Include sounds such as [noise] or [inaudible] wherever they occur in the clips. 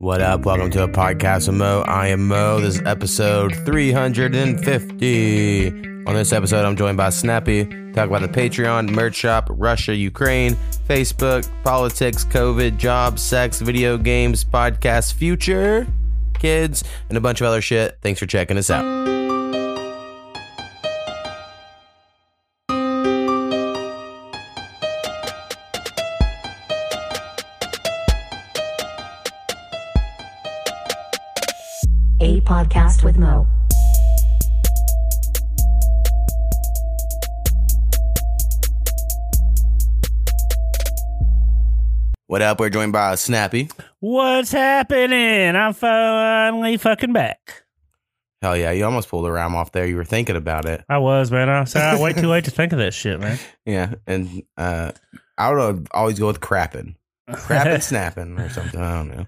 What up? Welcome to a podcast with Mo. I am Mo. This is episode 350. On this episode, I'm joined by Snappy. Talk about the Patreon, merch shop, Russia, Ukraine, Facebook, politics, COVID, jobs, sex, video games, podcast, future, kids, and a bunch of other shit. Thanks for checking us out. With Mo. What up? We're joined by Snappy. What's happening? I'm finally fucking back. Hell yeah, you almost pulled a rhyme off there. You were thinking about it. I was, man. I said, I wait too late to [laughs] think of that shit, man. Yeah, and uh, I would always go with crapping, crapping, [laughs] snapping, or something. I don't know.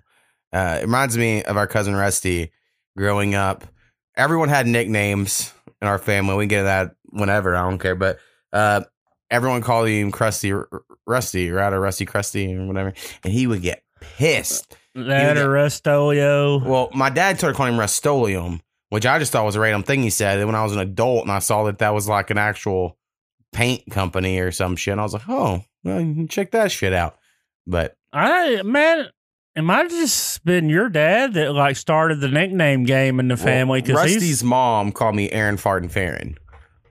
Uh, it reminds me of our cousin Rusty growing up. Everyone had nicknames in our family. We can get that whenever. I don't care, but uh, everyone called him Krusty, R- Rusty, right, or Rusty Krusty, or whatever, and he would get pissed. that or Rustolio. Well, my dad started calling him Rustolium, which I just thought was a random thing he said. And when I was an adult and I saw that that was like an actual paint company or some shit, I was like, oh, well, you can check that shit out. But I man, it might have just been your dad that like started the nickname game in the family well, because Rusty's he's mom called me Aaron Fartin Faron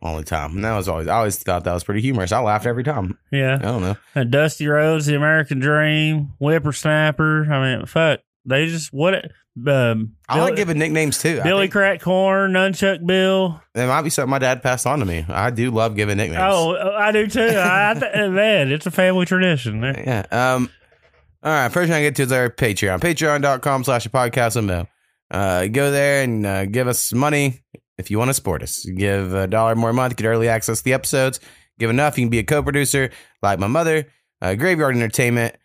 all the time. And that was always, I always thought that was pretty humorous. I laughed every time. Yeah, I don't know. And Dusty Rhodes, the American Dream, Whippersnapper. I mean, fuck, they just what? Um, I like giving nicknames too. Billy Crack Corn, Nunchuck Bill. It might be something my dad passed on to me. I do love giving nicknames. Oh, I do too. I, I, [laughs] man, it's a family tradition. Yeah. Um. All right. First thing I get to is our Patreon. Patreon.com slash podcast Uh, go there and uh, give us money if you want to support us. Give a dollar more a month, get early access to the episodes. Give enough, you can be a co-producer like my mother, uh, Graveyard Entertainment,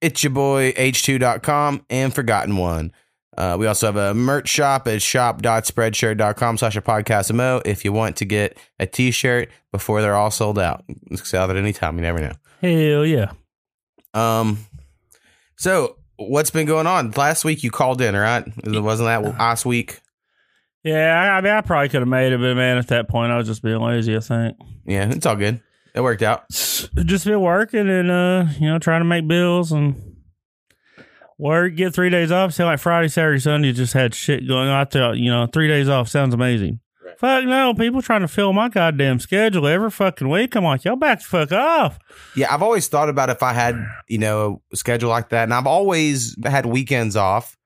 it's your boy H2.com, and Forgotten One. Uh, we also have a merch shop at shop.spreadshirt.com slash a podcast Mo if you want to get a t-shirt before they're all sold out. Sell it at any time. You never know. Hell yeah. Um, so what's been going on? Last week you called in, right? It Wasn't that last week? Yeah, I, I mean, I probably could have made it, but man, at that point, I was just being lazy. I think Yeah, it's all good. It worked out. just been working and uh, you know, trying to make bills and work. Get three days off. Sound like Friday, Saturday, Sunday just had shit going on. I you know, three days off sounds amazing. Fuck no, people trying to fill my goddamn schedule every fucking week. I'm like, y'all back the fuck off. Yeah, I've always thought about if I had, you know, a schedule like that, and I've always had weekends off.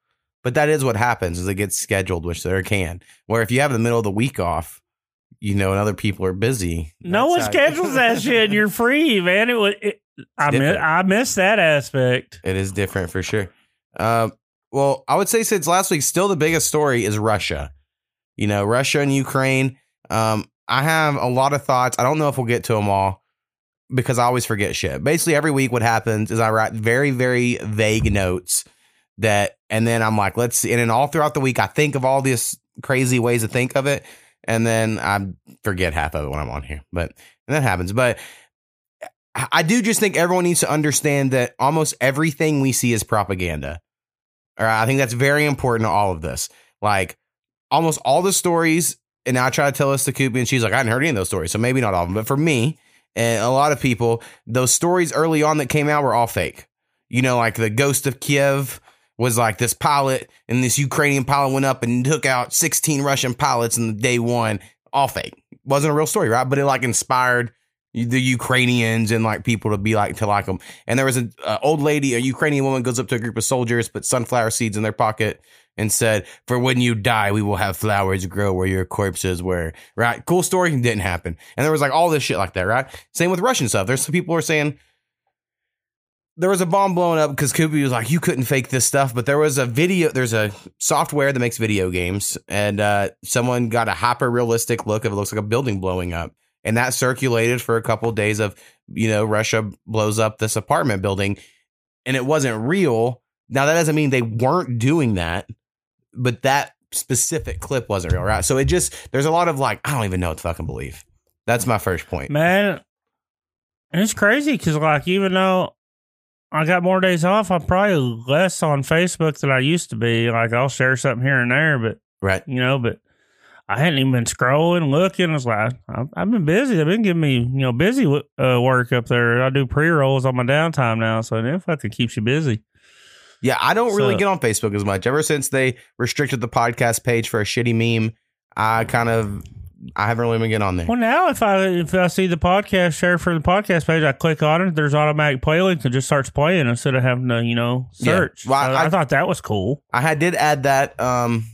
But that is what happens is it gets scheduled, which there can. Where if you have the middle of the week off, you know, and other people are busy. No one schedules that [laughs] shit and you're free, man. It was, it, I miss. I miss that aspect. It is different for sure. Um, well, I would say since last week, still the biggest story is Russia. You know, Russia and Ukraine. Um, I have a lot of thoughts. I don't know if we'll get to them all because I always forget shit. Basically, every week, what happens is I write very, very vague notes that, and then I'm like, let's see. And then all throughout the week, I think of all these crazy ways to think of it. And then I forget half of it when I'm on here. But and that happens. But I do just think everyone needs to understand that almost everything we see is propaganda. All right, I think that's very important to all of this. Like almost all the stories, and I try to tell us to Koopy, and she's like, I hadn't heard any of those stories, so maybe not all of them. But for me and a lot of people, those stories early on that came out were all fake. You know, like the Ghost of Kiev was like this pilot, and this Ukrainian pilot went up and took out 16 Russian pilots in the day one. All fake. Wasn't a real story, right? But it like inspired the Ukrainians and like people to be like to like them. And there was an old lady, a Ukrainian woman, goes up to a group of soldiers, put sunflower seeds in their pocket, and said, "For when you die, we will have flowers grow where your corpses were." Right? Cool story. Didn't happen. And there was like all this shit like that. Right? Same with Russian stuff. There's some people are saying there was a bomb blowing up because Koopy was like, you couldn't fake this stuff. But there was a video, there's a software that makes video games, and uh, someone got a hyper realistic look of it looks like a building blowing up. And that circulated for a couple of days of, you know, Russia blows up this apartment building and it wasn't real. Now, that doesn't mean they weren't doing that, but that specific clip wasn't real, right? So it just, there's a lot of like, I don't even know what to fucking believe. That's my first point. Man, it's crazy because, like, even though I got more days off. I'm probably less on Facebook than I used to be. Like I'll share something here and there, but Right. you know, but I hadn't even been scrolling, looking. I was like, I've, I've been busy. I've been giving me, you know, busy uh, work up there. I do pre rolls on my downtime now, so it fucking keeps you busy. Yeah, I don't really get on Facebook as much. Ever since they restricted the podcast page for a shitty meme, I kind of I haven't really been getting on there. Well, now if I if I see the podcast share for the podcast page, I click on it. There's automatic play links. It just starts playing instead of having to, you know, Yeah. search. Well, So I- I, thought that was cool. I had did add that. Um,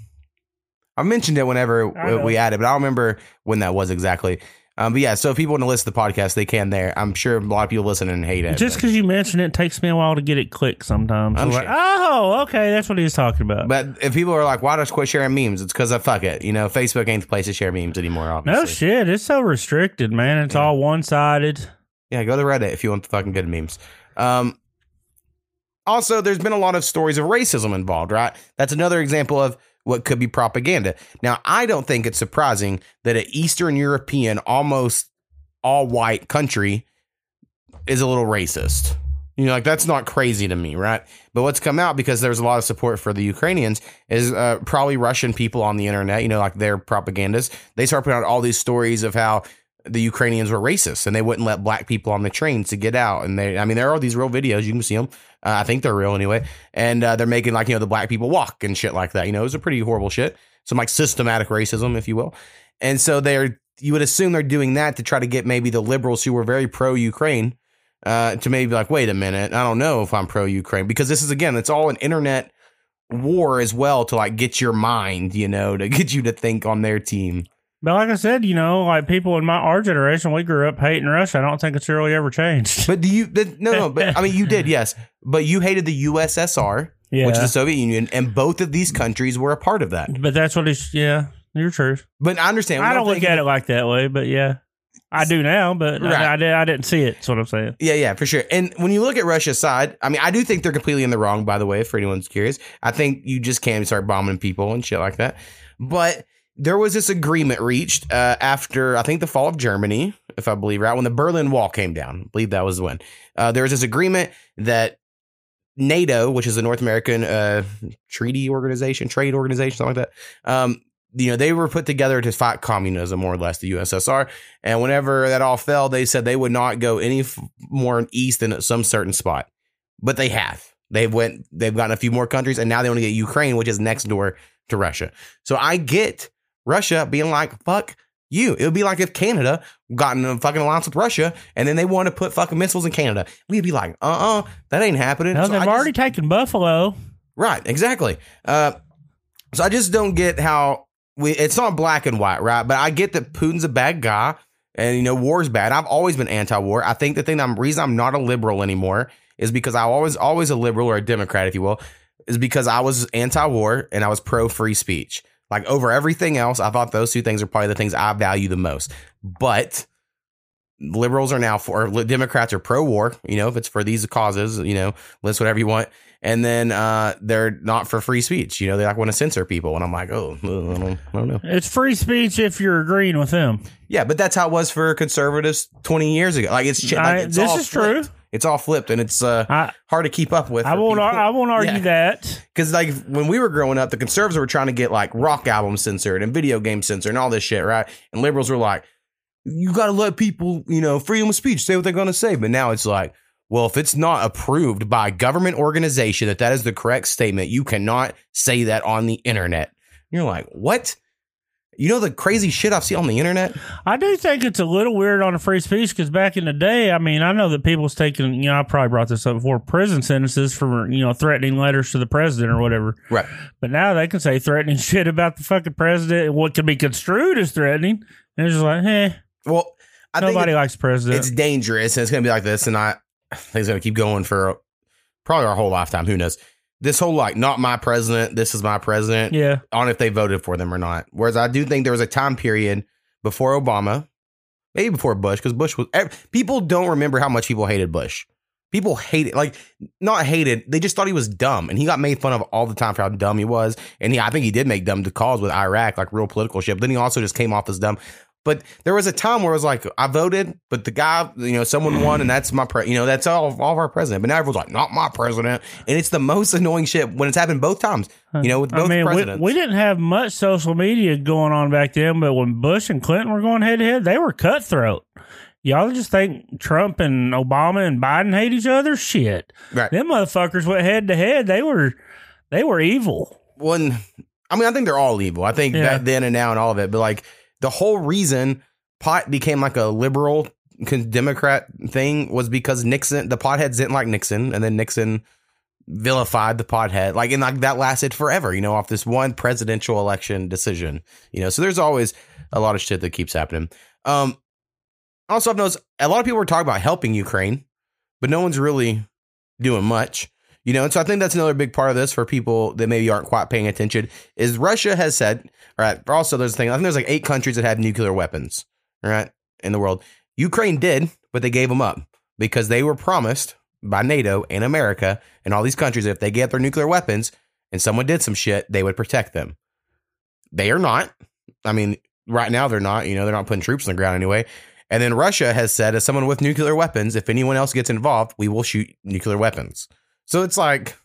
I mentioned it whenever we added, but I don't remember when that was exactly. Um, but yeah, so if people want to listen to the podcast, they can there. I'm sure a lot of people listen and hate it. Just because you mention it takes me a while to get it clicked sometimes. I'm like, oh, okay, that's what he's talking about. But if people are like, "Why just quit sharing memes?" It's because I fuck it. You know, Facebook ain't the place to share memes anymore. Obviously. no shit, it's so restricted, man. It's Yeah. all one sided. Yeah, go to Reddit if you want the fucking good memes. Um, also, there's been a lot of stories of racism involved, right? That's another example of what could be propaganda. Now, I don't think it's surprising that an Eastern European, almost all white country is a little racist. You know, like that's not crazy to me, right? But what's come out because there's a lot of support for the Ukrainians is uh, probably Russian people on the internet, you know, like their propagandists. They start putting out all these stories of how the Ukrainians were racist and they wouldn't let black people on the trains to get out. And they, I mean, there are these real videos. You can see them. Uh, I think they're real anyway. And uh, they're making like, you know, the black people walk and shit like that. You know, it was a pretty horrible shit. Some like systematic racism, if you will. And so they're, you would assume they're doing that to try to get maybe the liberals who were very pro Ukraine uh, to maybe be like, wait a minute, I don't know if I'm pro Ukraine because this is again, it's all an internet war as well to like get your mind, you know, to [laughs] get you to think on their team. But like I said, you know, like people in my our generation, we grew up hating Russia. I don't think it's really ever changed. But do you? But, no, no. But I mean, you did, [laughs] yes. But you hated the USSR, Yeah, which is the Soviet Union, and both of these countries were a part of that. but that's what it's. Yeah, you're true. But I understand. I don't look at it like that way, but yeah, I do now. But Right. I, I, did, I didn't see it. That's what I'm saying. Yeah, yeah, for sure. And when you look at Russia's side, I mean, I do think they're completely in the wrong. By the way, for anyone's curious, I think you just can't start bombing people and shit like that. But there was this agreement reached uh, after I think the fall of Germany, if I believe right, when the Berlin Wall came down. I believe that was when uh, there was this agreement that NATO, which is the North American uh, Treaty Organization, Trade Organization, something like that. Um, you know, they were put together to fight communism, more or less, the USSR. And whenever that all fell, they said they would not go any f- more east than some certain spot. But they have. They've went. They've gotten a few more countries, and now they want to get Ukraine, which is next door to Russia. So I get Russia being like, "Fuck you." It would be like if Canada got in a fucking alliance with Russia, and then they want to put fucking missiles in Canada. We'd be like, "Uh, uh that ain't happening." No, So they've I just- already taken Buffalo. Right, exactly. Uh, so I just don't get how we. It's not black and white, right? But I get that Putin's a bad guy, and you know war's bad. I've always been anti-war. I think the thing that I'm reason I'm not a liberal anymore is because I always always a liberal or a Democrat, if you will, is because I was anti-war and I was pro free speech. Like over everything else, I thought those two things are probably the things I value the most. But liberals are now for Democrats are pro war. You know, if it's for these causes, you know, list whatever you want. And then uh, they're not for free speech. You know, they like want to censor people. And I'm like, oh, I don't, I don't know. It's free speech if you're agreeing with them. Yeah, but that's how it was for conservatives 20 years ago. Like it's, like, I- it's this is flipped. true. It's all flipped, and it's uh, I hard to keep up with. I won't. ar- I won't argue Yeah. that. Because like when we were growing up, the conservatives were trying to get like rock albums censored and video games censored and all this shit, right? And liberals were like, you got to let people, you know, freedom of speech, say what they're going to say. But now it's like, well, if it's not approved by a government organization that that is the correct statement, you cannot say that on the internet. You're like, what? You know the crazy shit I've seen on the internet? I do think it's a little weird on a free speech because back in the day, I mean, I know that people's taking, you know, I probably brought this up before, prison sentences for, you know, threatening letters to the president or whatever. Right. But now they can say threatening [laughs] shit about the fucking president and what can be construed as threatening. And it's just like, eh, Well, I nobody it- likes president. it's dangerous and it's going to be like this. And I, I think it's going to keep going for probably our whole lifetime. Who knows? This whole like, not my president, this is my president. yeah. on if they voted for them or not. Whereas I do think there was a time period before Obama, maybe before Bush, because Bush was people don't remember how much people hated Bush. People hated like not hated, they just thought he was dumb, and he got made fun of all the time for how dumb he was. And he, I think he did make dumb calls with Iraq, like real political shit. But then he also just came off as dumb. But there was a time where it was like, I voted, but the guy, you know, someone won, and that's my, pre- you know, that's all, all of our president. But now everyone's like, not my president, and it's the most annoying shit when it's happened both times. You know, with both I mean, we, presidents. we didn't have much social media going on back then, but when Bush and Clinton were going head to head, they were cutthroat. Y'all just think Trump and Obama and Biden hate each other? Shit. Right. Them motherfuckers went head to head. They were they were evil. one I mean, I think they're all evil. I think Yeah. that then and now and all of it, but like the whole reason pot became like a liberal Democrat thing was because Nixon, the potheads didn't like Nixon, and then Nixon vilified the pothead. Like, and like that lasted forever, you know, off this one presidential election decision, you know. So there's always a lot of shit that keeps happening. Um, also, I've noticed a lot of people are talking about helping Ukraine, but no one's really doing much. You know, and so I think that's another big part of this for people that maybe aren't quite paying attention is Russia has said, right? Also, there's a thing. I think there's like eight countries that have nuclear weapons, right, in the world. Ukraine did, but they gave them up because they were promised by NATO and America and all these countries that if they get their nuclear weapons and someone did some shit, they would protect them. They are not. I mean, right now they're not. You know, they're not putting troops on the ground anyway. And then Russia has said, as someone with nuclear weapons, if anyone else gets involved, we will shoot nuclear weapons. So it's like,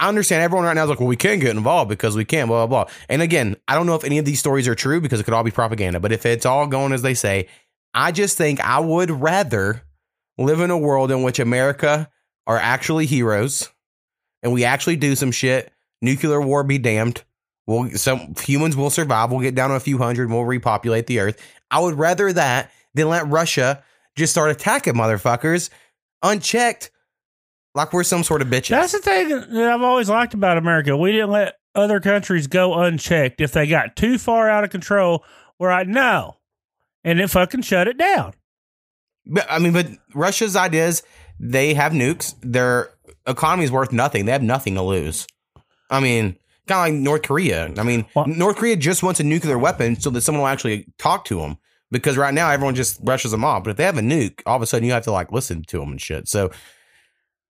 I understand everyone right now is like, well, we can get involved because we can, blah, blah, blah. And again, I don't know if any of these stories are true because it could all be propaganda, but if it's all going as they say, I just think I would rather live in a world in which America are actually heroes and we actually do some shit. Nuclear war be damned. We'll, some humans will survive. We'll get down to a few hundred. We'll repopulate the earth. I would rather that than let Russia just start attacking motherfuckers unchecked like we're some sort of bitches. That's the thing that I've always liked about America. We didn't let other countries go unchecked. If they got too far out of control, we're like, no. And it fucking shut it down. But, I mean, but Russia's ideas, they have nukes. Their economy is worth nothing. They have nothing to lose. I mean, kind of like North Korea. I mean, Well- North Korea just wants a nuclear weapon so that someone will actually talk to them. Because right now everyone just brushes them off. But if they have a nuke, all of a sudden you have to like listen to them and shit. So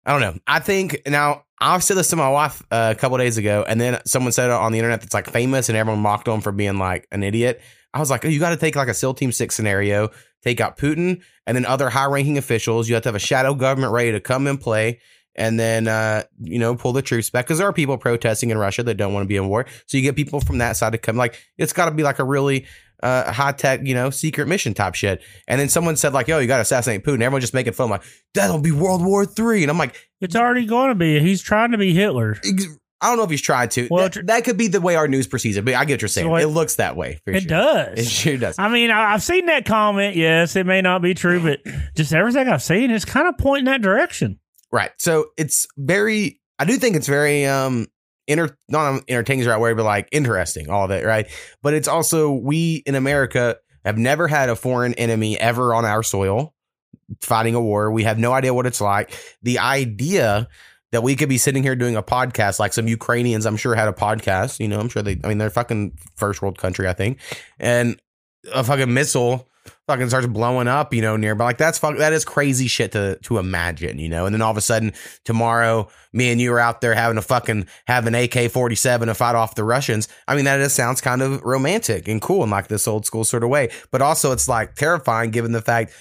I don't know. I think now I said this to my wife uh, a couple days ago, and then someone said it on the internet that's like famous, and everyone mocked him for being like an idiot. I was like, oh, you got to take like a SEAL Team Six scenario, take out Putin, and then other high ranking officials. You have to have a shadow government ready to come and play, and then uh, you know pull the troops back because there are people protesting in Russia that don't want to be in war. So you get people from that side to come. Like it's got to be like a really uh, high tech, you know, secret mission type shit. And then someone said like, "Yo, you got to assassinate Putin." Everyone just making fun, like that'll be World War Three, and I'm like, It's already going to be. He's trying to be Hitler. ex- I don't know if he's tried to. Well, that, that could be the way our news proceeds it, but I get what you're saying. So, like- it looks that way. For It sure. does. It sure does. I mean, I- I've seen that comment. Yes, it may not be true, but just everything I've seen is kind of pointing that direction. Right. So it's very. I do think it's very um inter not entertaining is the right word, but like interesting, all of it, right? But it's also we in America have never had a foreign enemy ever on our soil fighting a war. We have no idea what it's like. The idea that we could be sitting here doing a podcast like some Ukrainians, I'm sure had a podcast. You know, I'm sure they. I mean, they're fucking first world country, I think, and a fucking missile fucking starts blowing up, you know, nearby. Like that's fuck that is crazy shit to to imagine, you know. And then all of a sudden tomorrow, me and you are out there having a fucking have an AK forty seven to fight off the Russians. I mean, that just sounds kind of romantic and cool in like this old school sort of way. But also it's like terrifying given the fact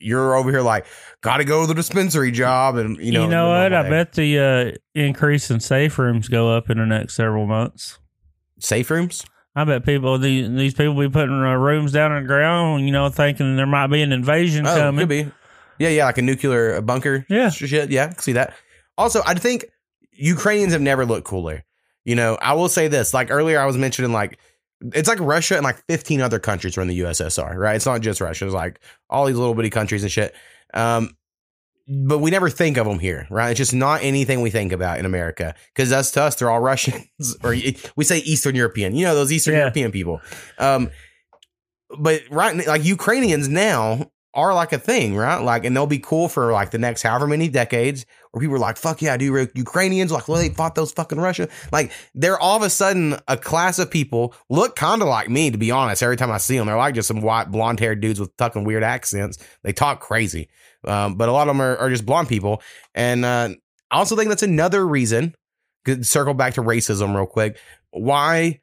you're over here like gotta go to the dispensary job and you know You know what? I bet the uh, increase in safe rooms go up in the next several months. safe rooms. I bet people these these people be putting uh, rooms down on the ground, you know, thinking there might be an invasion Oh, coming. could be. Yeah, yeah, like a nuclear bunker. Yeah. shit. Yeah, see that. Also, I think Ukrainians have never looked cooler. You know, I will say this. Like earlier, I was mentioning like it's like Russia and like 15 other countries were in the USSR, right? It's not just Russia. It's like all these little bitty countries and shit. Um, but we never think of them here, right? It's just not anything we think about in America because us to us, they're all [laughs] Russians or we say Eastern European. You know, those Eastern Yeah. European people. Um, but right, like Ukrainians now are like a thing, right? Like, and they'll be cool for like the next however many decades. Where people are like, "Fuck yeah, I do." Ukrainians like, well, they fought those fucking Russia. Like, they're all of a sudden a class of people look kind of like me, to be honest. Every time I see them, they're like just some white blonde haired dudes with fucking weird accents. They talk crazy, um, but a lot of them are, are just blonde people. And uh, I also think that's another reason. Circle back to racism real quick. Why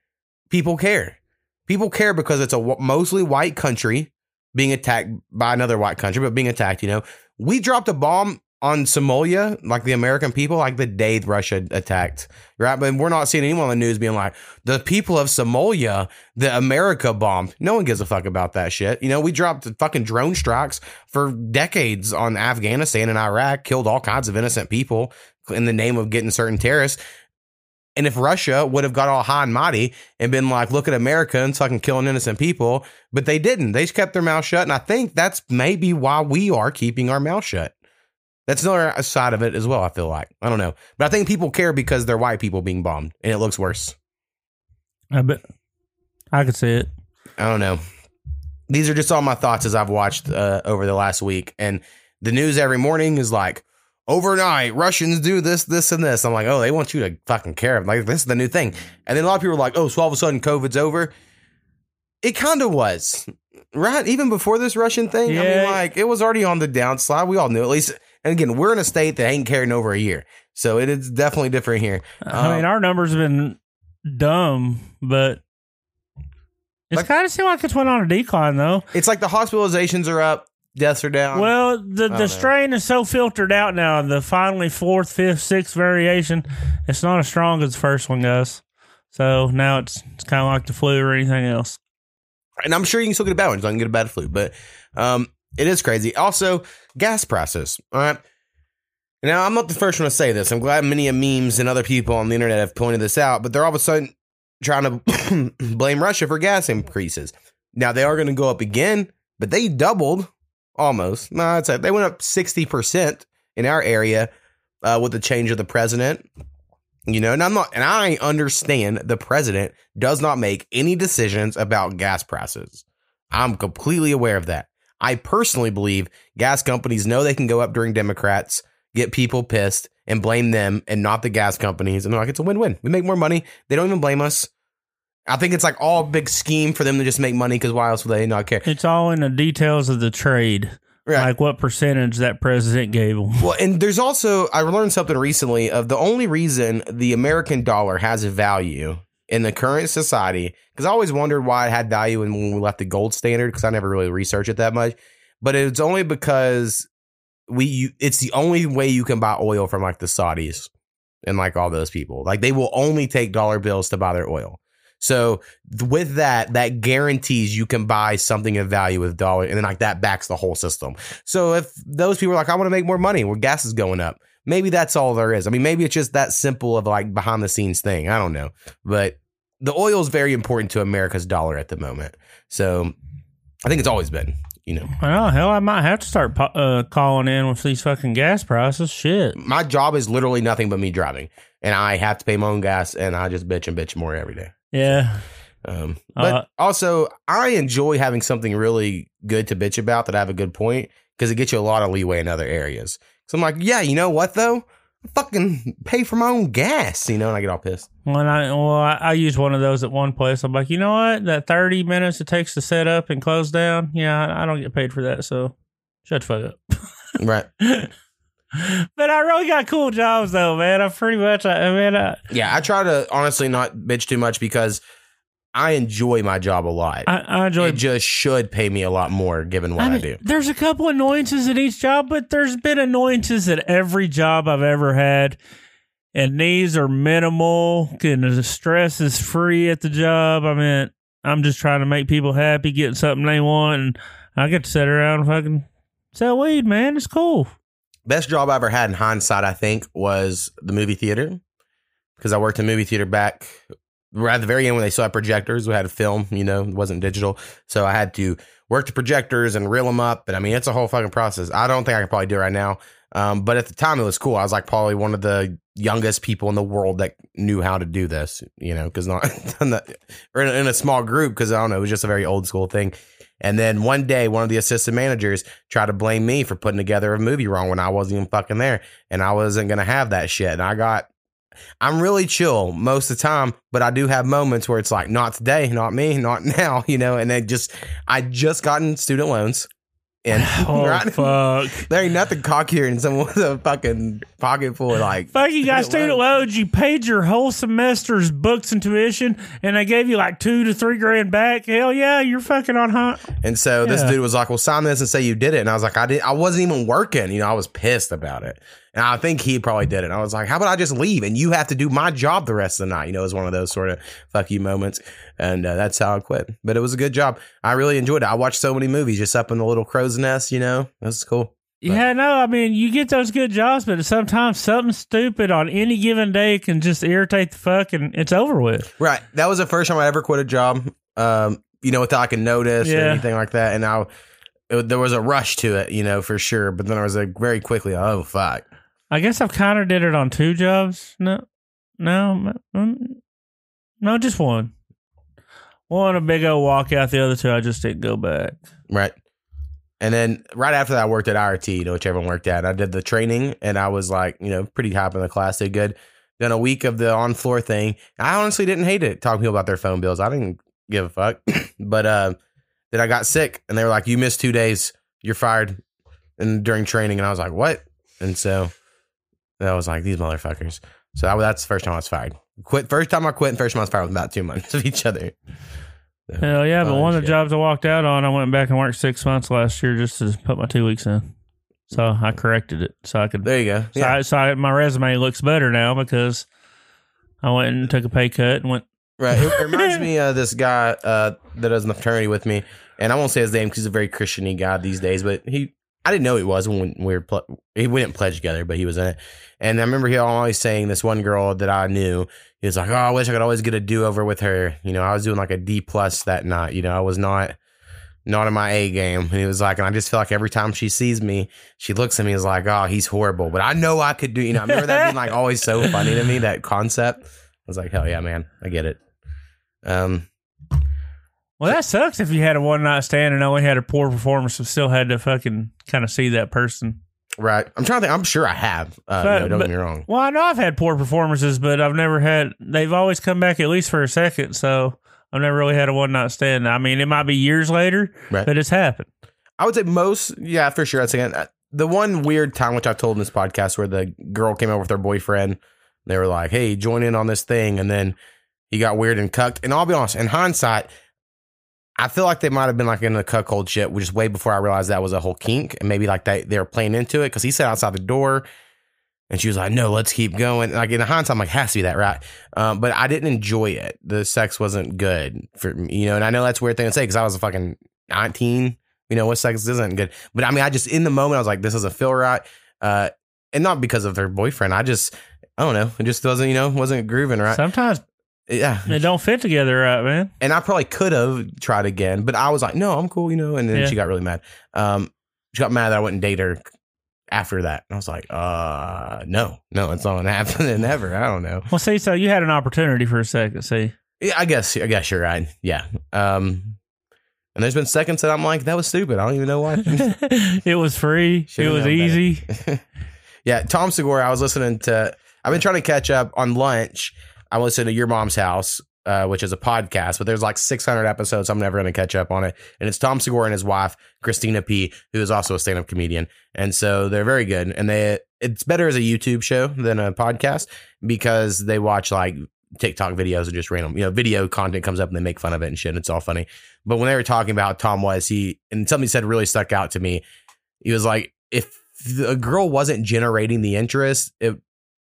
people care people care because it's a mostly white country being attacked by another white country, but being attacked. You know, we dropped a bomb on Somalia, like the American people, like the day Russia attacked, right? But we're not seeing anyone on the news being like, the people of Somalia, the America bombed. No one gives a fuck about that shit. You know, we dropped fucking drone strikes for decades on Afghanistan and Iraq, killed all kinds of innocent people in the name of getting certain terrorists. And if Russia would have got all high and mighty and been like, look at America and fucking killing innocent people, but they didn't. They kept their mouth shut. And I think that's maybe why we are keeping our mouth shut. That's another side of it as well, I feel like. I don't know. But I think people care because they're white people being bombed and it looks worse. I bet I could see it. I don't know. These are just all my thoughts as I've watched uh, over the last week. And the news every morning is like, overnight, Russians do this, this, and this. I'm like, oh, they want you to fucking care. Like, this is the new thing. And then a lot of people are like, oh, so all of a sudden COVID's over. It kind of was, right? Even before this Russian thing. I mean, like, it was already on the downslide. We all knew, at least. And again, we're in a state that ain't carrying over a year. So it is definitely different here. I Um, mean, our numbers have been dumb, but it's Like- kind of seemed like it's went on a decline though. It's like the hospitalizations are up, deaths are down. Well, the the strain is so filtered out now. The finally fourth, fifth, sixth variation, it's not as strong as the first one, guys. So now it's it's kind of like the flu or anything else. and I'm sure you can still get a bad one. So I can get a bad flu, but um, it is crazy. Also, gas prices. All right. Now, I'm not the first one to say this. I'm glad many of memes and other people on the internet have pointed this out, but they're all of a sudden trying to [coughs] blame Russia for gas increases. Now, they are going to go up again, but they doubled almost. No, I'd they went up 60% in our area uh, with the change of the president. You know, and I'm not, and I understand the president does not make any decisions about gas prices. I'm completely aware of that. I personally believe gas companies know they can go up during Democrats, get people pissed, and blame them and not the gas companies. And they're like, it's a win win. We make more money. They don't even blame us. I think it's like all big scheme for them to just make money because why else would they not care? It's all in the details of the trade, Right. like what percentage that president gave them. Well, and there's also I learned something recently of the only reason the American dollar has a value in the current society because I always wondered why it had value when when we left the gold standard because I never really researched it that much, but it's only because we you, it's the only way you can buy oil from like the Saudis and like all those people like they will only take dollar bills to buy their oil. So with that, that guarantees you can buy something of value with dollar, and then like that backs the whole system. So if those people are like, I want to make more money where gas is going up, maybe that's all there is. I mean, maybe it's just that simple of like behind the scenes thing. I don't know, but the oil is very important to America's dollar at the moment. So I think it's always been, you know. Well, hell, I might have to start uh, calling in with these fucking gas prices. Shit. My job is literally nothing but me driving, and I have to pay my own gas, and I just bitch and bitch more every day. Yeah. Um, but Uh, also, I enjoy having something really good to bitch about that I have a good point because it gets you a lot of leeway in other areas. So I'm like, yeah, you know what though? I fucking pay for my own gas, you know, and I get all pissed. When I well, I, I use one of those at one place. I'm like, you know what? That 30 minutes it takes to set up and close down. Yeah, I, I don't get paid for that. So shut the fuck up. [laughs] Right. but I really got cool jobs though, man. I'm pretty much, I, I mean, I, Yeah, I try to honestly not bitch too much because I enjoy my job a lot. I, I enjoy. it just should pay me a lot more given what I, I do. There's a couple annoyances at each job, but there's been annoyances at every job I've ever had. And these are minimal, and the stress is free at the job. I mean, I'm just trying to make people happy, getting something they want, and I get to sit around and fucking sell weed, man. It's cool. Best job I ever had in hindsight, I think, was the movie theater because I worked in movie theater back right at the very end when they still had projectors. We had a film, you know, it wasn't digital, so I had to work the projectors and reel them up. But I mean, it's a whole fucking process. I don't think I can probably do it right now, um, but at the time it was cool. I was like probably one of the youngest people in the world that knew how to do this, you know, because not, [laughs] or in in a small group because I don't know, it was just a very old school thing. And then one day, one of the assistant managers tried to blame me for putting together a movie wrong when I wasn't even fucking there. And I wasn't going to have that shit. And I got, I'm really chill most of the time, but I do have moments where it's like, not today, not me, not [laughs] now, you know. And then just, I just gotten student loans And [laughs] [laughs] Oh right? fuck! there ain't nothing cockier than someone with a fucking pocket full of like. Fuck you got Student loans. You paid your whole semester's books and tuition, and they gave you like two to three grand back. Hell yeah, you're fucking on hot. And so this dude was like, "Well, sign this and say you did it." And I was like, "I did. I wasn't even working. You know, I was pissed about it." And I think he probably did it. I was like, "How about I just leave and you have to do my job the rest of the night?" You know, it was one of those sort of fuck you moments. And uh, that's how I quit. But it was a good job. I really enjoyed it. I watched so many movies just up in the little crow's nest. You know, it was cool. Yeah, no, I mean you get those good jobs, but sometimes something stupid on any given day can just irritate the fuck, and it's over with. Right. That was the first time I ever quit a job. Um, you know, without I could notice or anything like that. And I, it, there was a rush to it, you know, for sure. But then I was like, very quickly, oh fuck. I guess I've kind of did it on two jobs. No, no, mm, no, just one. One a big old walkout. The other two I just didn't go back. Right. And then right after that, I worked at IRT, you know, which everyone worked at. I did the training and I was like, you know, pretty high in the class, did good. Then a week of the on floor thing. I honestly didn't hate it talking to people about their phone bills. I didn't give a fuck. [clears throat] but uh, then I got sick and they were like, you missed two days, you're fired. And during training, and I was like, what? And so I was like, these motherfuckers. So that, that's the first time I was fired. Quit first time I quit, and first time I was fired was about two months of each other. So, [laughs] Hell yeah! But one of the shit. jobs I walked out on, I went back and worked six months last year just to put my two weeks in. So I corrected it so I could. There you go. So, Yeah. I, so I, my resume looks better now because I went and took a pay cut and went. Right. It, it [laughs] reminds me of this guy uh, that does the fraternity with me, and I won't say his name because he's a very Christiany guy these days. But he, I didn't know he was when we were ple- he, didn't pledge together, but he was in it. And I remember he always saying this one girl that I knew. He was like, "Oh, I wish I could always get a do over with her." You know, I was doing like a D plus that night. You know, I was not not in my A game. And he was like, and I just feel like every time she sees me, she looks at me and is like, "Oh, he's horrible," but I know I could do. You know, I remember that being like always so funny to me. That concept. I was like, "Hell yeah, man, I get it." Um, Well, that sucks if you had a one night stand and only had a poor performance and still had to fucking kind of see that person. right. I'm trying to think. I'm sure I have. Uh, But- no, don't but- get me wrong. Well, I know I've had poor performances, but I've never had. They've always come back at least for a second. So I've never really had a one night stand. I mean, it might be years later, Right. but it's happened. I would say most. Yeah, for sure. I'd say uh, the one weird time which I've told in this podcast where the girl came over with her boyfriend. They were like, "Hey, join in on this thing," and then he got weird and cucked. And I'll be honest, in hindsight, I feel like they might have been like in the cuckold shit, which is way before I realized that was a whole kink, and maybe like they they were playing into it because he sat outside the door, and she was like, "No, let's keep going." Like in the hindsight, I'm like, "Has to be that, right?" Um, but I didn't enjoy it. The sex wasn't good for me, you know. And I know that's a weird thing to say because I was a fucking 19. You know, what sex isn't good. But I mean, I just in the moment, I was like, "This doesn't feel right," uh, and not because of their boyfriend. I just, I don't know, it just wasn't, you know, wasn't grooving right. Sometimes yeah, they don't fit together right, man. and I probably could have tried again, but I was like, no, I'm cool, you know. And then Yeah. she got really mad. Um, she got mad that I wouldn't date her after that. And I was like, uh, no, no, it's not gonna [laughs] happen and ever. I don't know. Well, see, so you had an opportunity for a second. See, Yeah, I guess, I guess you're right. Yeah. Um, and there's been seconds that I'm like, that was stupid. I don't even know why. [laughs] it was free. [laughs] Should've it was easy. yeah, Tom Segura. I was listening to. I've been trying to catch up on lunch. I listened to Your Mom's House, uh, which is a podcast, but there's like 600 episodes. I'm never going to catch up on it. And it's Tom Segura and his wife, Christina P, who is also a stand up comedian. And so they're very good. And they it's better as a YouTube show than a podcast because they watch like TikTok videos and just random, you know, video content comes up and they make fun of it and shit. And it's all funny. But when they were talking about Tom was, he and something he said really stuck out to me. He was like, if a girl wasn't generating the interest, it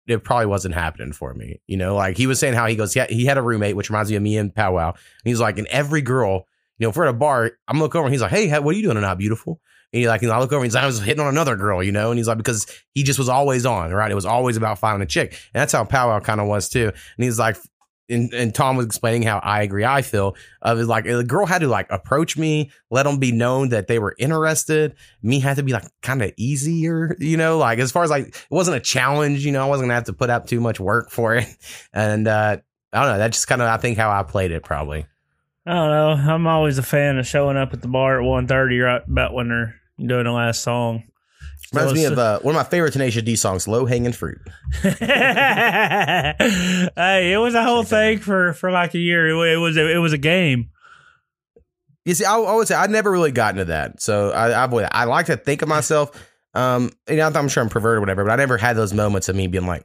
it probably wasn't happening for me. You know, like he was saying how he goes, yeah, he had a roommate, which reminds me of me and Powwow. And he's like, and every girl, you know, if we're at a bar, I'm looking over and he's like, hey, what are you doing tonight, beautiful? And he's like, and I look over and he's like, I was hitting on another girl, you know? And he's like, because he just was always on, right? It was always about finding a chick. And that's how Powwow kind of was too. And he's like, and, and Tom was explaining how I agree, I feel of like the girl had to like approach me, let them be known that they were interested. Me had to be like kind of easier, you know, like as far as like it wasn't a challenge, you know, I wasn't gonna have to put up too much work for it. [laughs] And uh I don't know, that's just kind of I think how I played it probably. I don't know. I'm always a fan of showing up at the bar at 1.30 right about when they're doing the last song. Reminds So me of uh, one of my favorite Tenacious D songs, "Low Hanging Fruit." [laughs] hey, it was a whole thing for for like a year. It, it was a, it was a game. You see, I, I would say I never really got into that. So I, I've I like to think of myself. Um, you know, I'm sure I'm perverted or whatever, but I never had those moments of me being like,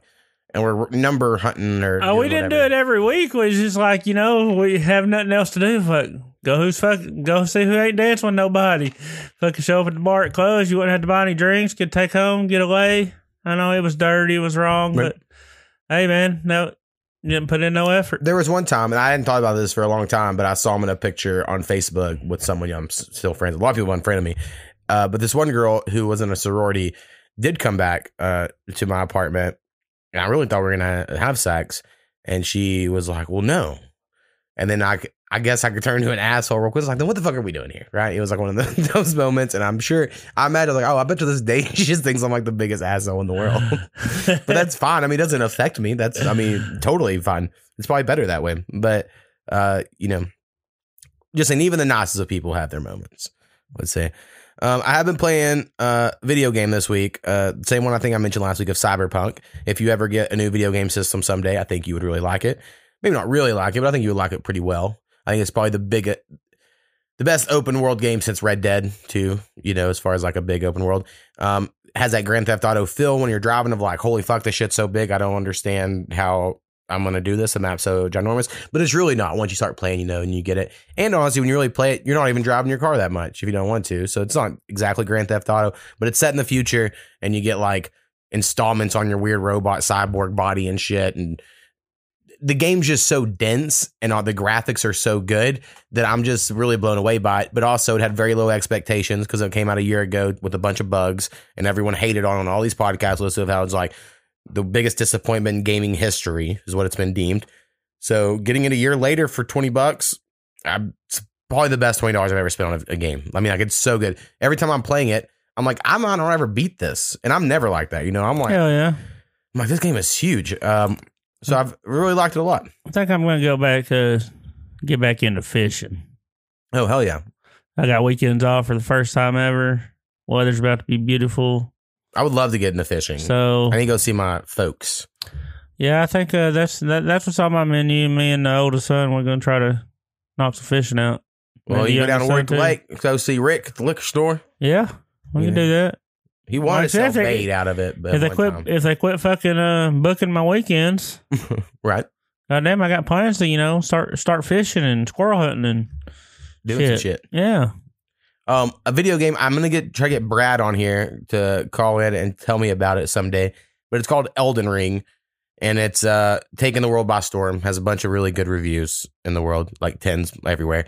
and we're number hunting or. Oh, we didn't do it every week. We was just like, you know, we have nothing else to do. Fuck, go who's fuck, go see who ain't dancing with nobody. Fucking show up at the bar at close. You wouldn't have to buy any drinks. Could take home, get away. I know it was dirty, it was wrong, Right. but hey, man, no, you didn't put in no effort. There was one time, and I hadn't thought about this for a long time, but I saw him in a picture on Facebook with someone I'm still friends. with. A lot of people in front of me, uh, but this one girl who was in a sorority did come back uh, to my apartment, and I really thought we were gonna have sex, and she was like, "Well, no," and then I. I guess I could turn into an asshole real quick. It's like, then what the fuck are we doing here? Right? It was like one of the, [laughs] those moments, and I'm sure I imagine like, oh, I bet to this day [laughs] she just thinks I'm like the biggest asshole in the world. [laughs] but that's fine. I mean, it doesn't affect me. That's, I mean, totally fine. It's probably better that way. But, uh, you know, just saying, even the nicest of people have their moments. I would say. Um, I have been playing uh video game this week. Uh, same one I think I mentioned last week of Cyberpunk. If you ever get a new video game system someday, I think you would really like it. Maybe not really like it, but I think you would like it pretty well. I think it's probably the biggest, the best open world game since Red Dead 2, you know, as far as like a big open world. Um, has that Grand Theft Auto feel when you're driving of like, holy fuck, this shit's so big. I don't understand how I'm going to do this. The map's so ginormous, but it's really not. Once you start playing, you know, and you get it. And honestly, when you really play it, you're not even driving your car that much if you don't want to. So it's not exactly Grand Theft Auto, but it's set in the future and you get like installments on your weird robot cyborg body and shit. And the game's just so dense and all the graphics are so good that I'm just really blown away by it. But also, it had very low expectations because it came out a year ago with a bunch of bugs, and everyone hated on, on all these podcast lists of how it's like the biggest disappointment in gaming history is what it's been deemed. So, getting it a year later for 20 bucks, I'm, it's probably the best $20 I've ever spent on a, a game. I mean, like, it's so good. Every time I'm playing it, I'm like, I'm not gonna ever beat this. And I'm never like that. You know, I'm like, Hell yeah. I'm like, this game is huge. Um, so I've really liked it a lot. I think I'm going to go back, uh, get back into fishing. Oh, hell yeah. I got weekends off for the first time ever. Weather's about to be beautiful. I would love to get into fishing. So, I need to go see my folks. yeah, I think uh, that's that, that's what's on my menu. Me and the oldest son, we're going to try to knock some fishing out. Well, Maybe you go down to youngest son, Warwick too. Lake, go see Rick at the liquor store. Yeah, we can Yeah. do that. He wanted Like to I sell said, bait out of it, but if they quit, time. if they quit fucking uh, booking my weekends, [laughs] right, goddamn, I got plans to you know start start fishing and squirrel hunting and doing some shit. Yeah, Um, a video game. I'm gonna get try to get Brad on here to call in and tell me about it someday. But it's called Elden Ring, and it's uh taking the world by storm. Has a bunch of really good reviews in the world, like tens everywhere.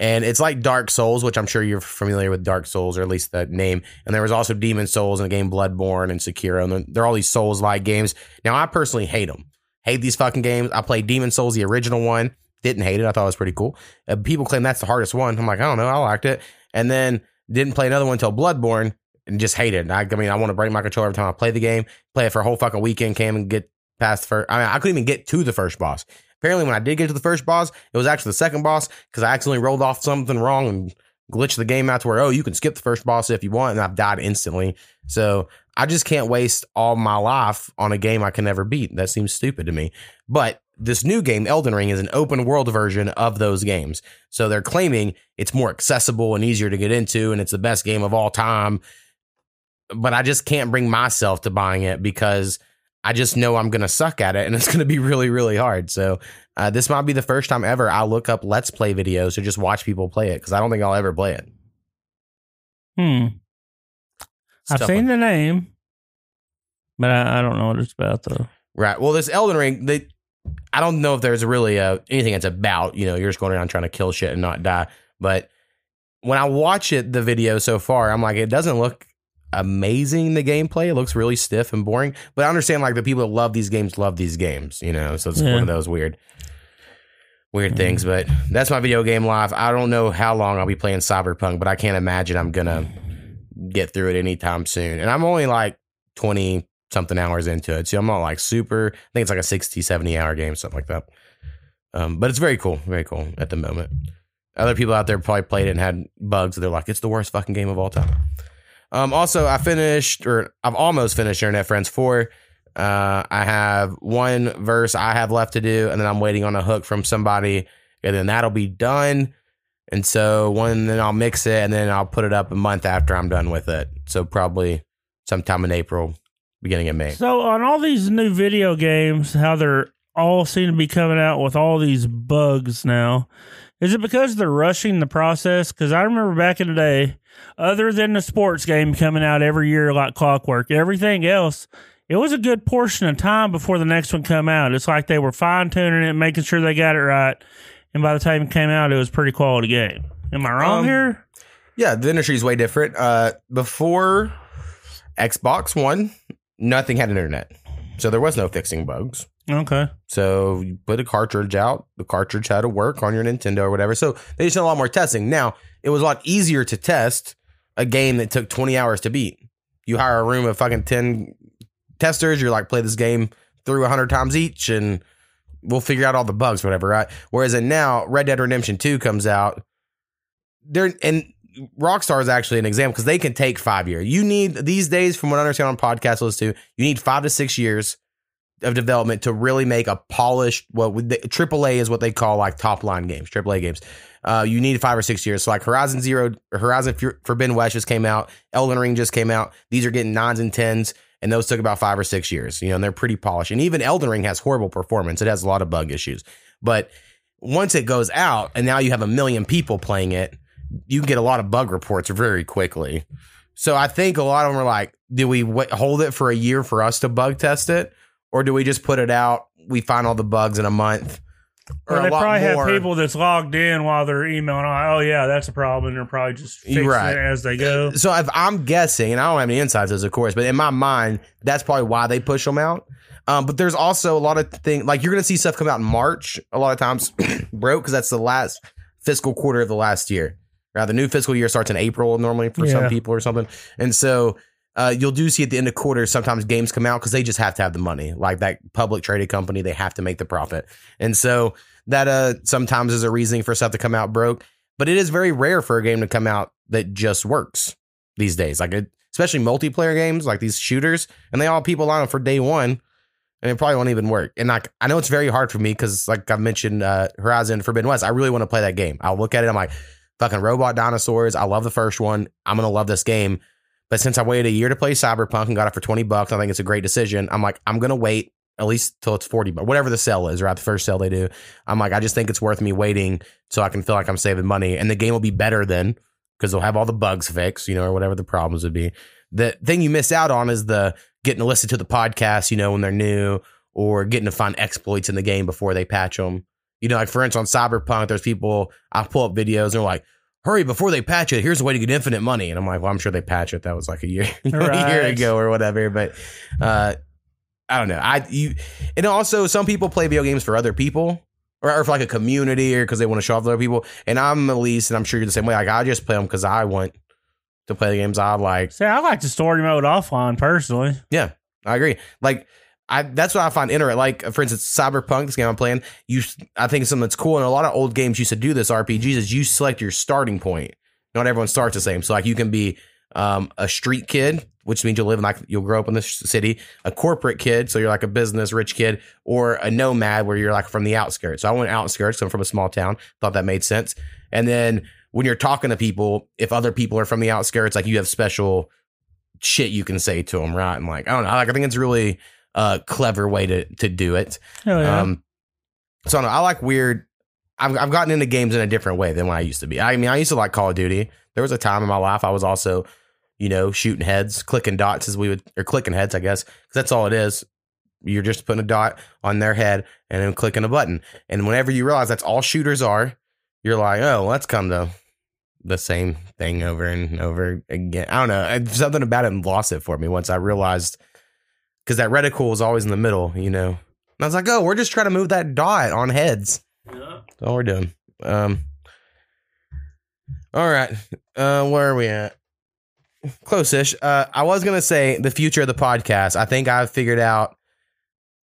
And it's like Dark Souls, which I'm sure you're familiar with Dark Souls, or at least the name. And there was also Demon Souls in the game Bloodborne and Sekiro. And they're- all these Souls like games. Now, I personally hate them. Hate these fucking games. I played Demon Souls, the original one. Didn't hate it. I thought it was pretty cool. Uh, people claim that's the hardest one. I'm like, I don't know. I liked it. And then didn't play another one until Bloodborne and just hate it. I, I mean, I want to break my controller every time I play the game. Play it for a whole fucking weekend. Can't get past the first. I mean, I couldn't even get to the first boss. Apparently, when I did get to the first boss, it was actually the second boss because I accidentally rolled off something wrong and glitched the game out to where, oh, you can skip the first boss if you want. And I've died instantly. So I just can't waste all my life on a game I can never beat. That seems stupid to me. But this new game, Elden Ring, is an open world version of those games. So they're claiming it's more accessible and easier to get into, and it's the best game of all time. But I just can't bring myself to buying it because I just know I'm going to suck at it and [laughs] it's going to be really, really hard. So uh, this might be the first time ever I'll look up Let's Play videos or just watch people play it because I don't think I'll ever play it. hmm. It's I've seen one. the name, but I, I don't know what it's about though. Right. Well, this Elden Ring, they, I don't know if there's really uh anything it's about. You know, you're just going around trying to kill shit and not die. But when I watch it, the video so far, I'm like, it doesn't look amazing. The gameplay it looks really stiff and boring. But I understand like the people that love these games love these games. You know, so it's Yeah. one of those weird. Weird things, but that's my video game life. I don't know how long I'll be playing Cyberpunk, but I can't imagine I'm gonna get through it anytime soon. And I'm only like 20 something hours into it. So I'm not like super, I think it's like a 60, 70 hour game, something like that. Um, but it's very cool, very cool at the moment. Other people out there probably played it and had bugs. They're like, it's the worst fucking game of all time. Um, also, I finished, or I've almost finished Internet Friends 4. Uh, I have one verse I have left to do, and then I'm waiting on a hook from somebody, and then that'll be done. And so one, then I'll mix it and then I'll put it up a month after I'm done with it. So probably sometime in April, beginning of May. So on all these new video games, how they're all seem to be coming out with all these bugs now. Is it because they're rushing the process? Because I remember back in the day, other than the sports game coming out every year like clockwork, everything else, it was a good portion of time before the next one come out. It's like they were fine tuning it, making sure they got it right, and by the time it came out, it was a pretty quality game. Am I wrong Um, here? Yeah, the industry is way different. Uh, before Xbox One, nothing had an internet. So there was no fixing bugs. Okay. So you put a cartridge out, the cartridge had to work on your Nintendo or whatever. So they just did a lot more testing. Now, it was a lot easier to test a game that took 20 hours to beat. You hire a room of fucking 10 testers, you're like, play this game through 100 times each, and we'll figure out all the bugs, whatever, right? Whereas in now, Red Dead Redemption 2 comes out. They're, and Rockstar is actually an example because they can take five years. You need, these days, from what I understand on podcasts, listen to, you need five to six years of development to really make a polished what well, AAA is what they call like top line games, AAA games. Uh, you need five or six years. So like Horizon Zero, Horizon Forbidden West just came out, Elden Ring just came out. These are getting nines and tens, and those took about five or six years. You know, and they're pretty polished. And even Elden Ring has horrible performance. It has a lot of bug issues, but once it goes out, and now you have a million people playing it, you can get a lot of bug reports very quickly. So I think a lot of them are like, do we wait, hold it for a year for us to bug test it? Or do we just put it out? We find all the bugs in a month. Or, or they probably more. have people that's logged in while they're emailing. Oh yeah, that's a problem. They're probably just fixing right. it as they go. So if I'm guessing, and I don't have any insights, as of course, but in my mind, that's probably why they push them out. Um, but there's also a lot of things like you're going to see stuff come out in March. A lot of times, [clears throat] broke because that's the last fiscal quarter of the last year. Right, the new fiscal year starts in April normally for yeah. some people or something, and so uh, you'll do see at the end of quarter sometimes games come out because they just have to have the money. Like that public traded company, they have to make the profit, and so that uh sometimes is a reasoning for stuff to come out broke. But it is very rare for a game to come out that just works these days. Like it, especially multiplayer games like these shooters, and they all people on them for day one, and it probably won't even work. And like I know it's very hard for me because like I've mentioned uh, Horizon Forbidden West, I really want to play that game. I'll look at it, I'm like fucking robot dinosaurs. I love the first one. I'm gonna love this game but since I waited a year to play Cyberpunk and got it for 20 bucks, I think it's a great decision. I'm like, I'm going to wait at least till it's 40 but whatever the sell is, right? The first sell they do. I'm like, I just think it's worth me waiting so I can feel like I'm saving money. And the game will be better then because they'll have all the bugs fixed, you know, or whatever the problems would be. The thing you miss out on is the getting to listen to the podcast, you know, when they're new or getting to find exploits in the game before they patch them. You know, like for instance, on Cyberpunk, there's people, I pull up videos and they're like, hurry before they patch it. Here's a way to get infinite money. And I'm like, well, I'm sure they patch it. That was like a year, right. [laughs] a year ago or whatever. But uh, I don't know. I you and also some people play video games for other people. Or, or for like a community, or because they want to show off to other people, and I'm at least, and I'm sure you're the same way. Like I just play them because I want to play the games I like. See, I like the story mode offline personally. Yeah, I agree. Like I that's what I find interesting. Like for instance, Cyberpunk, this game I'm playing, you I think something that's cool. And a lot of old games used to do this RPGs is you select your starting point. Not everyone starts the same. So like you can be um, a street kid, which means you'll live in like you'll grow up in this city, a corporate kid, so you're like a business rich kid, or a nomad where you're like from the outskirts. So I went outskirts, so I'm from a small town, thought that made sense. And then when you're talking to people, if other people are from the outskirts, like you have special shit you can say to them, right? And like I don't know, like I think it's really uh, clever way to to do it. Oh, yeah. Um, so I, know, I like weird. I've I've gotten into games in a different way than when I used to be. I mean, I used to like Call of Duty. There was a time in my life I was also, you know, shooting heads, clicking dots as we would, or clicking heads, I guess, because that's all it is. You're just putting a dot on their head and then clicking a button. And whenever you realize that's all shooters are, you're like, oh, let's come to the same thing over and over again. I don't know. Something about it lost it for me once I realized because that reticle was always in the middle, you know. And I was like, oh, we're just trying to move that dot on heads. Yeah. That's all we're doing. Um, all right. Uh, where are we at? Close-ish. Uh, I was gonna say the future of the podcast. I think I've figured out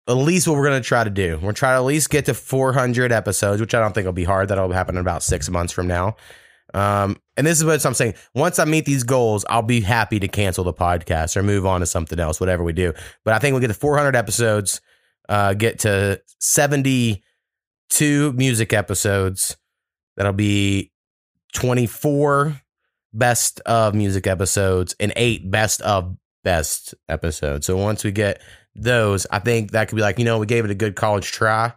at least what we're gonna try to do. We're trying to at least get to 400 episodes, which I don't think will be hard. That'll happen in about six months from now. Um, and this is what I'm saying. Once I meet these goals, I'll be happy to cancel the podcast or move on to something else, whatever we do. But I think we'll get to 400 episodes, uh, get to 72 music episodes. That'll be 24 best of music episodes and eight best of best episodes. So once we get those, I think that could be like, you know, we gave it a good college try.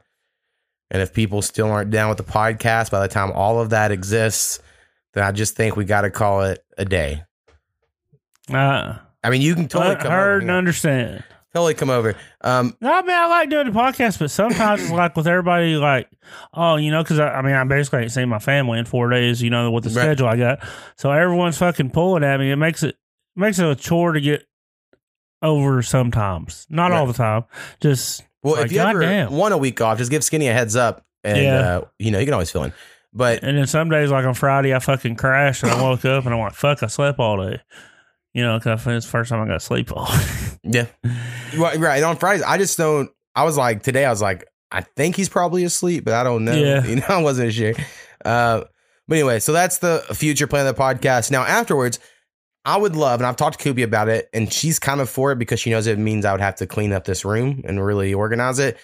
And if people still aren't down with the podcast by the time all of that exists, then I just think we got to call it a day. Uh, I mean, you can totally come heard over. and understand. Totally come over. Um, No, I mean, I like doing the podcast, but sometimes it's [coughs] like with everybody, like, oh, you know, because I, I mean, I basically ain't seen my family in four days, you know, with the Right. schedule I got. So everyone's fucking pulling at me. It makes it makes it a chore to get over sometimes. Not all Right. the time. Just well, Like, if you ever goddamn. want a week off, just give Skinny a heads up, and Yeah. uh, you know you can always fill in. But and then some days, like on Friday, I fucking crashed and I woke up and I'm like, fuck, I slept all day. You know, because it's the first time I got sleep all. [laughs] yeah, right. right. On Fridays, I just don't. I was like today. I was like, I think he's probably asleep, but I don't know. Yeah. [laughs] You know, I wasn't sure. Uh, but anyway, so that's the future plan of the podcast. Now afterwards. I would love, and I've talked to Kubi about it, and she's kind of for it because she knows it means I would have to clean up this room and really organize it.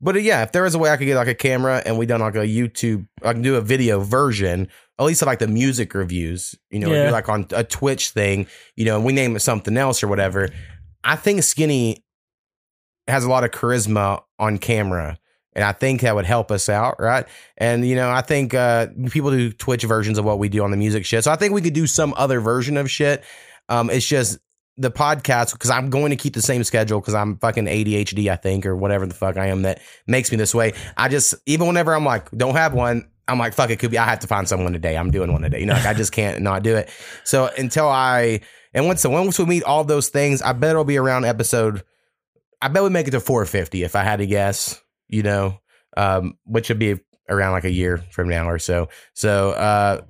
But uh, yeah, if there was a way I could get like a camera and we done like a YouTube, I can do a video version, at least of like the music reviews, you know, Yeah. like on a Twitch thing, you know, and we name it something else or whatever. I think Skinny has a lot of charisma on camera. And I think that would help us out, right? And you know, I think uh, people do Twitch versions of what we do on the music shit. So I think we could do some other version of shit. Um, it's just the podcast because I'm going to keep the same schedule because I'm fucking ADHD, I think, or whatever the fuck I am that makes me this way. I just even whenever I'm like, don't have one, I'm like, fuck it, could be. I have to find someone today. I'm doing one today. You know, like I just can't not do it. So until I and once once we meet all those things, I bet it'll be around episode. I bet we make it to 450 if I had to guess. You know, um, which would be around like a year from now or so. So uh,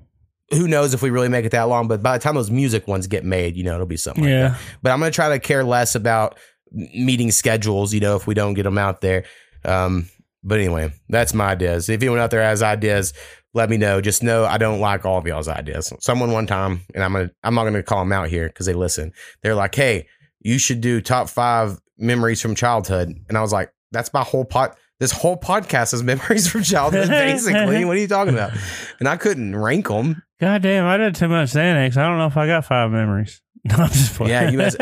who knows if we really make it that long? But by the time those music ones get made, you know, it'll be something. Like that yeah. but I'm going to try to care less about meeting schedules, you know, if we don't get them out there. Um, but anyway, that's my ideas. If anyone out there has ideas, let me know. Just know I don't like all of y'all's ideas. Someone one time, and I'm gonna I'm not gonna call them out here because they listen. They're like, "Hey, you should do top five memories from childhood," and I was like, "That's my whole pot. This whole podcast is memories from childhood, [laughs] basically. what are you talking about?" [laughs] And I couldn't rank them. God damn, I did too much Xanax. I don't know if I got five memories. [laughs] No, I'm just playing. Yeah, you guys-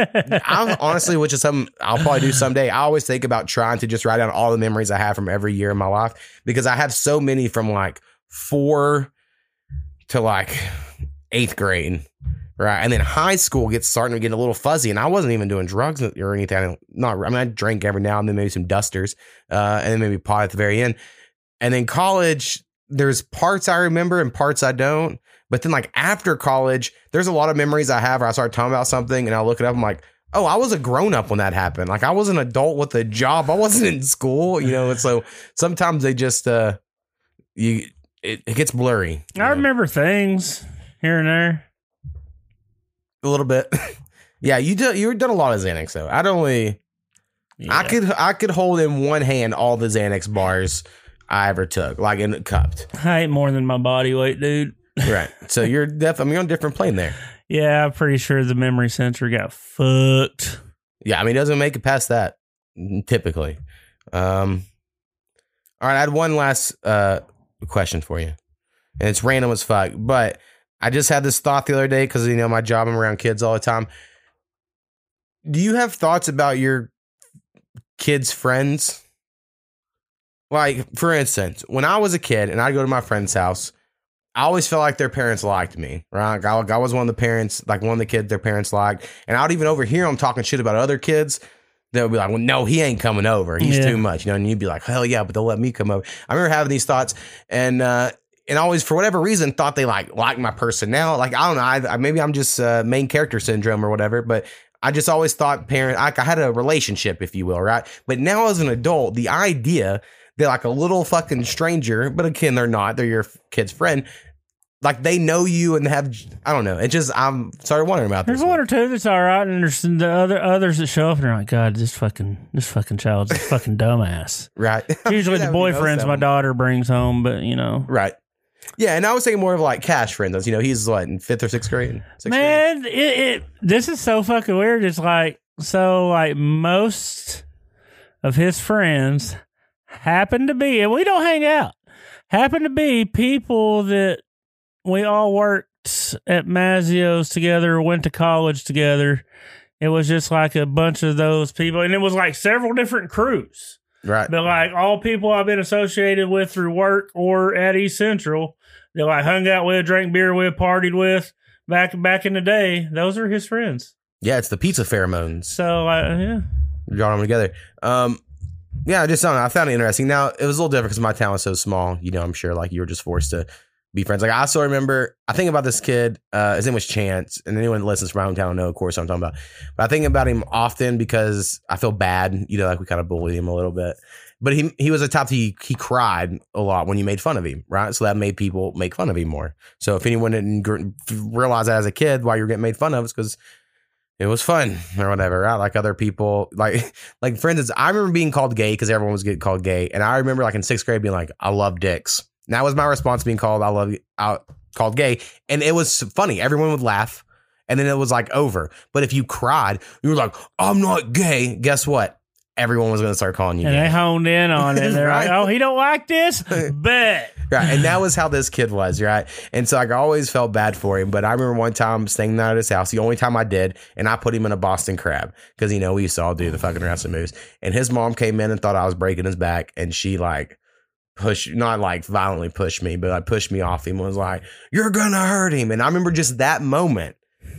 I'm [laughs] honestly, which is something I'll probably do someday. I always think about trying to just write down all the memories I have from every year in my life because I have so many from like four to like eighth grade, right? And then high school gets starting to get a little fuzzy, and I wasn't even doing drugs or anything. Not, I mean, I drank every now and then, maybe some dusters, uh, and then maybe pot at the very end. And then college, there's parts I remember and parts I don't. But then, like after college, there's a lot of memories I have where I start talking about something and I look it up. I'm like, oh, I was a grown up when that happened. Like I was an adult with a job. I wasn't in school, you know. And so sometimes they just uh, you it, it gets blurry. I know, remember things here and there. a little bit. [laughs] yeah, you do. You've done a lot of Xanax though. I'd only I could I could hold in one hand all the Xanax bars I ever took, like in cupped. I ate more than my body weight, dude. [laughs] Right. So you're definitely you're on a different plane there. Yeah, I'm pretty sure the memory sensor got fucked. Yeah, I mean, it doesn't make it past that typically. Um, all right, I had one last uh, question for you, and it's random as fuck. But I just had this thought the other day because you know my job, I'm around kids all the time. Do you have thoughts about your kids' friends? Like, for instance, when I was a kid and I'd go to my friend's house, I always felt like their parents liked me, right? I, I was one of the parents, like one of the kids their parents liked. And I would even overhear them talking shit about other kids. They would be like, well, no, he ain't coming over. He's Yeah. too much. You know, and you'd be like, hell yeah, but they'll let me come over. I remember having these thoughts and, uh, and always, for whatever reason, thought they like like my personality. Like I don't know, I, I maybe I'm just uh, main character syndrome or whatever. But I just always thought parent, I, I had a relationship, if you will, right? But now as an adult, the idea they're like a little fucking stranger, but again, they're not. They're your kid's friend. Like they know you and have, I don't know. It just, I'm started wondering about There's this. one one. or two that's all right, and there's the other others that show up and they're like, God, this fucking this fucking child's a fucking [laughs] dumbass. Right. [laughs] Usually the That would be most boyfriends my daughter brings home, but you know, Right. Yeah, and I was thinking more of like cash friends. You know, he's what in fifth or sixth grade. Sixth grade? man, it, it this is so fucking weird. It's like so like most of his friends happen to be, and we don't hang out. Happen to be people that we all worked at Mazzio's together, went to college together. It was just like a bunch of those people, and it was like several different crews. Right. But like all people I've been associated with through work or at East Central, that like hung out with, drank beer with, partied with back back in the day. Those are his friends. Yeah, it's the pizza pheromones. So uh, yeah, Got them together. Um, yeah, I just don't know. I found it interesting. Now it was a little different because my town was so small. You know, I'm sure like you were just forced to be friends. Like I also remember, I think about this kid. Uh, his name was Chance, and anyone that listens from hometown know, of course, I'm talking about. But I think about him often because I feel bad. You know, like we kind of bullied him a little bit. But he he was a top. He he cried a lot when you made fun of him, right? So that made people make fun of him more. So if anyone didn't realize that as a kid, why you're getting made fun of, it's because it was fun or whatever, right? Like other people, like [laughs] like for instance, I remember being called gay because everyone was getting called gay, and I remember like in sixth grade being like, "I love dicks." And that was my response being called, "I love you out called gay," and it was funny. Everyone would laugh, and then it was like over. But if you cried, you were like, "I'm not gay." Guess what? Everyone was going to start calling you and gay. they honed in on it. [laughs] They're Right. like, "Oh, he don't like this." [laughs] Bet. right and that was how this kid was right and so like, i always felt bad for him but i remember one time staying there at his house the only time i did and i put him in a boston crab because you know we used to all do the fucking wrestling moves and his mom came in and thought i was breaking his back and she like pushed not like violently pushed me but like pushed me off him and was like you're gonna hurt him and i remember just that moment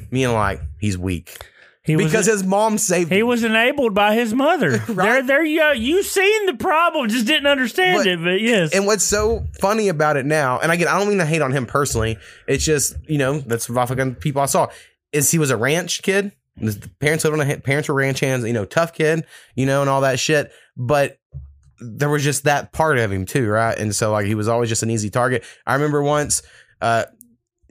being like he's weak He was because his mom saved he him. was enabled by his mother. [laughs] Right. there, you you seen the problem, just didn't understand But- it. But yes, And what's so funny about it now, and again, I don't mean to hate on him personally. It's just you know that's what fucking people I saw. Is he was a ranch kid? His parents lived on a parents were ranch hands. You know, tough kid. You know, and all that shit. But there was just that part of him too, right? And so like he was always just an easy target. I remember once. uh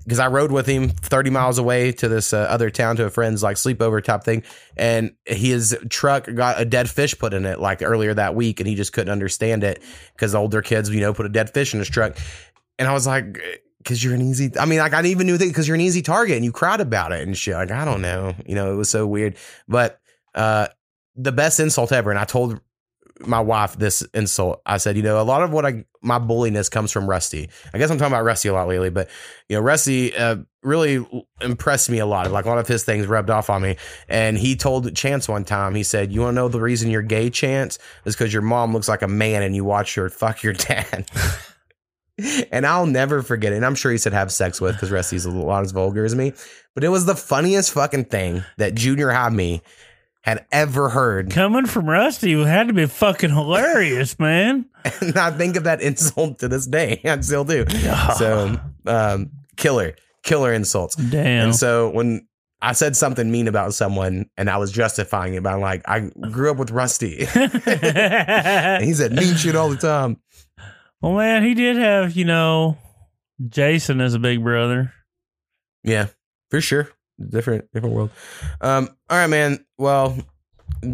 because I rode with him 30 miles away to this uh, other town to a friend's like sleepover type thing. And his truck got a dead fish put in it like earlier that week. And he just couldn't understand it because older kids, you know, put a dead fish in his truck. And I was like, because you're an easy, I mean, like I even knew that because you're an easy target and you cried about it and shit. Like, I don't know. You know, it was so weird. But uh the best insult ever. And I told my wife this insult. I said, you know, a lot of what I my bulliness comes from Rusty. I guess I'm talking about Rusty a lot lately, but you know, Rusty uh, really impressed me a lot. Like a lot of his things rubbed off on me. And he told Chance one time, he said, "You want to know the reason you're gay, Chance? Is because your mom looks like a man and you watch her fuck your dad." [laughs] and I'll never forget it. And I'm sure he said have sex with because Rusty's a lot as vulgar as me. But it was the funniest fucking thing that Junior high me had ever heard. [laughs] coming from Rusty had to be fucking hilarious, man. and I think of that insult to this day. [laughs] I still do. So, um, killer, killer insults. Damn. And so when I said something mean about someone and I was justifying it by like, I grew up with Rusty. [laughs] and he said mean shit all the time. well, man, he did have you know Jason as a big brother. Yeah, for sure. Different, different world. Um, all right, man. Well,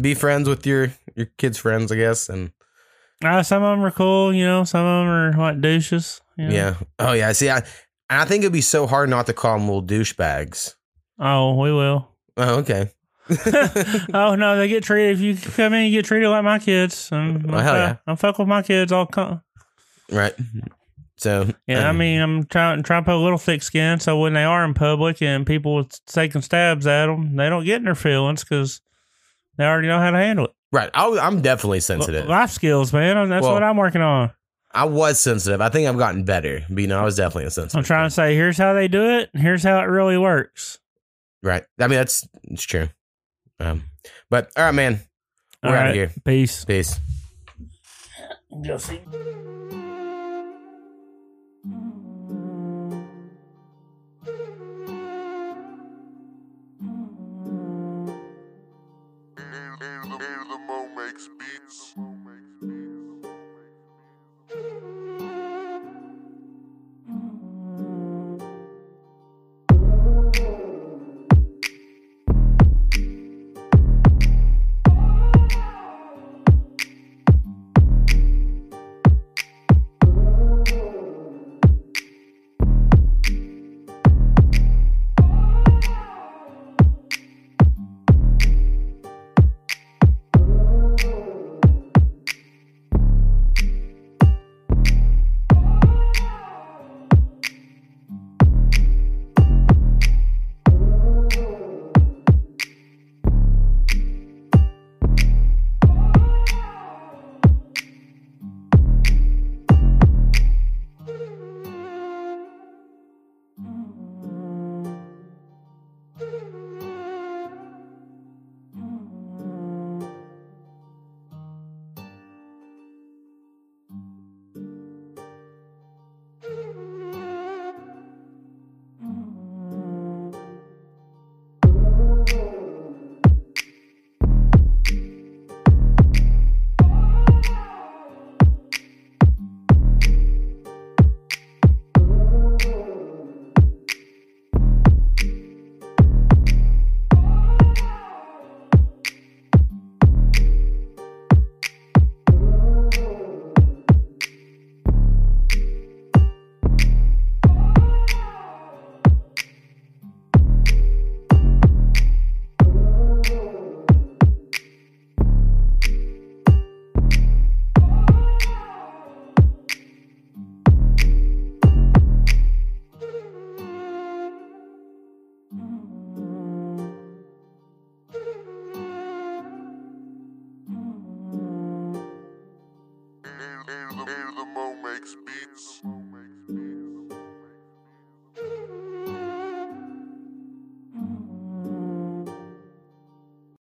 be friends with your your kids' friends, I guess, and Uh, some of them are cool, you know. Some of them are like douches. you know. yeah. Oh yeah. See, I and I think it'd be so hard not to call them little douchebags. Oh, we will. Oh, okay. [laughs] [laughs] oh no, they get treated. If you come in, you get treated like my kids. I'm, hell yeah. I'm fuck with my kids. All come. right. So Yeah, I mean, I'm trying trying to put a little thick skin, so when they are in public and people are taking stabs at them, they don't get in their feelings because they already know how to handle it. right. I, I'm definitely sensitive. Life skills, man. That's Well, what I'm working on. I was sensitive. I think I've gotten better, but you know, I was definitely a sensitive. I'm trying to say, here's how they do it. Here's how it really works. Right. I mean, that's it's true. Um, but all right, man. We're All out right, of here. Peace. Peace. You'll see.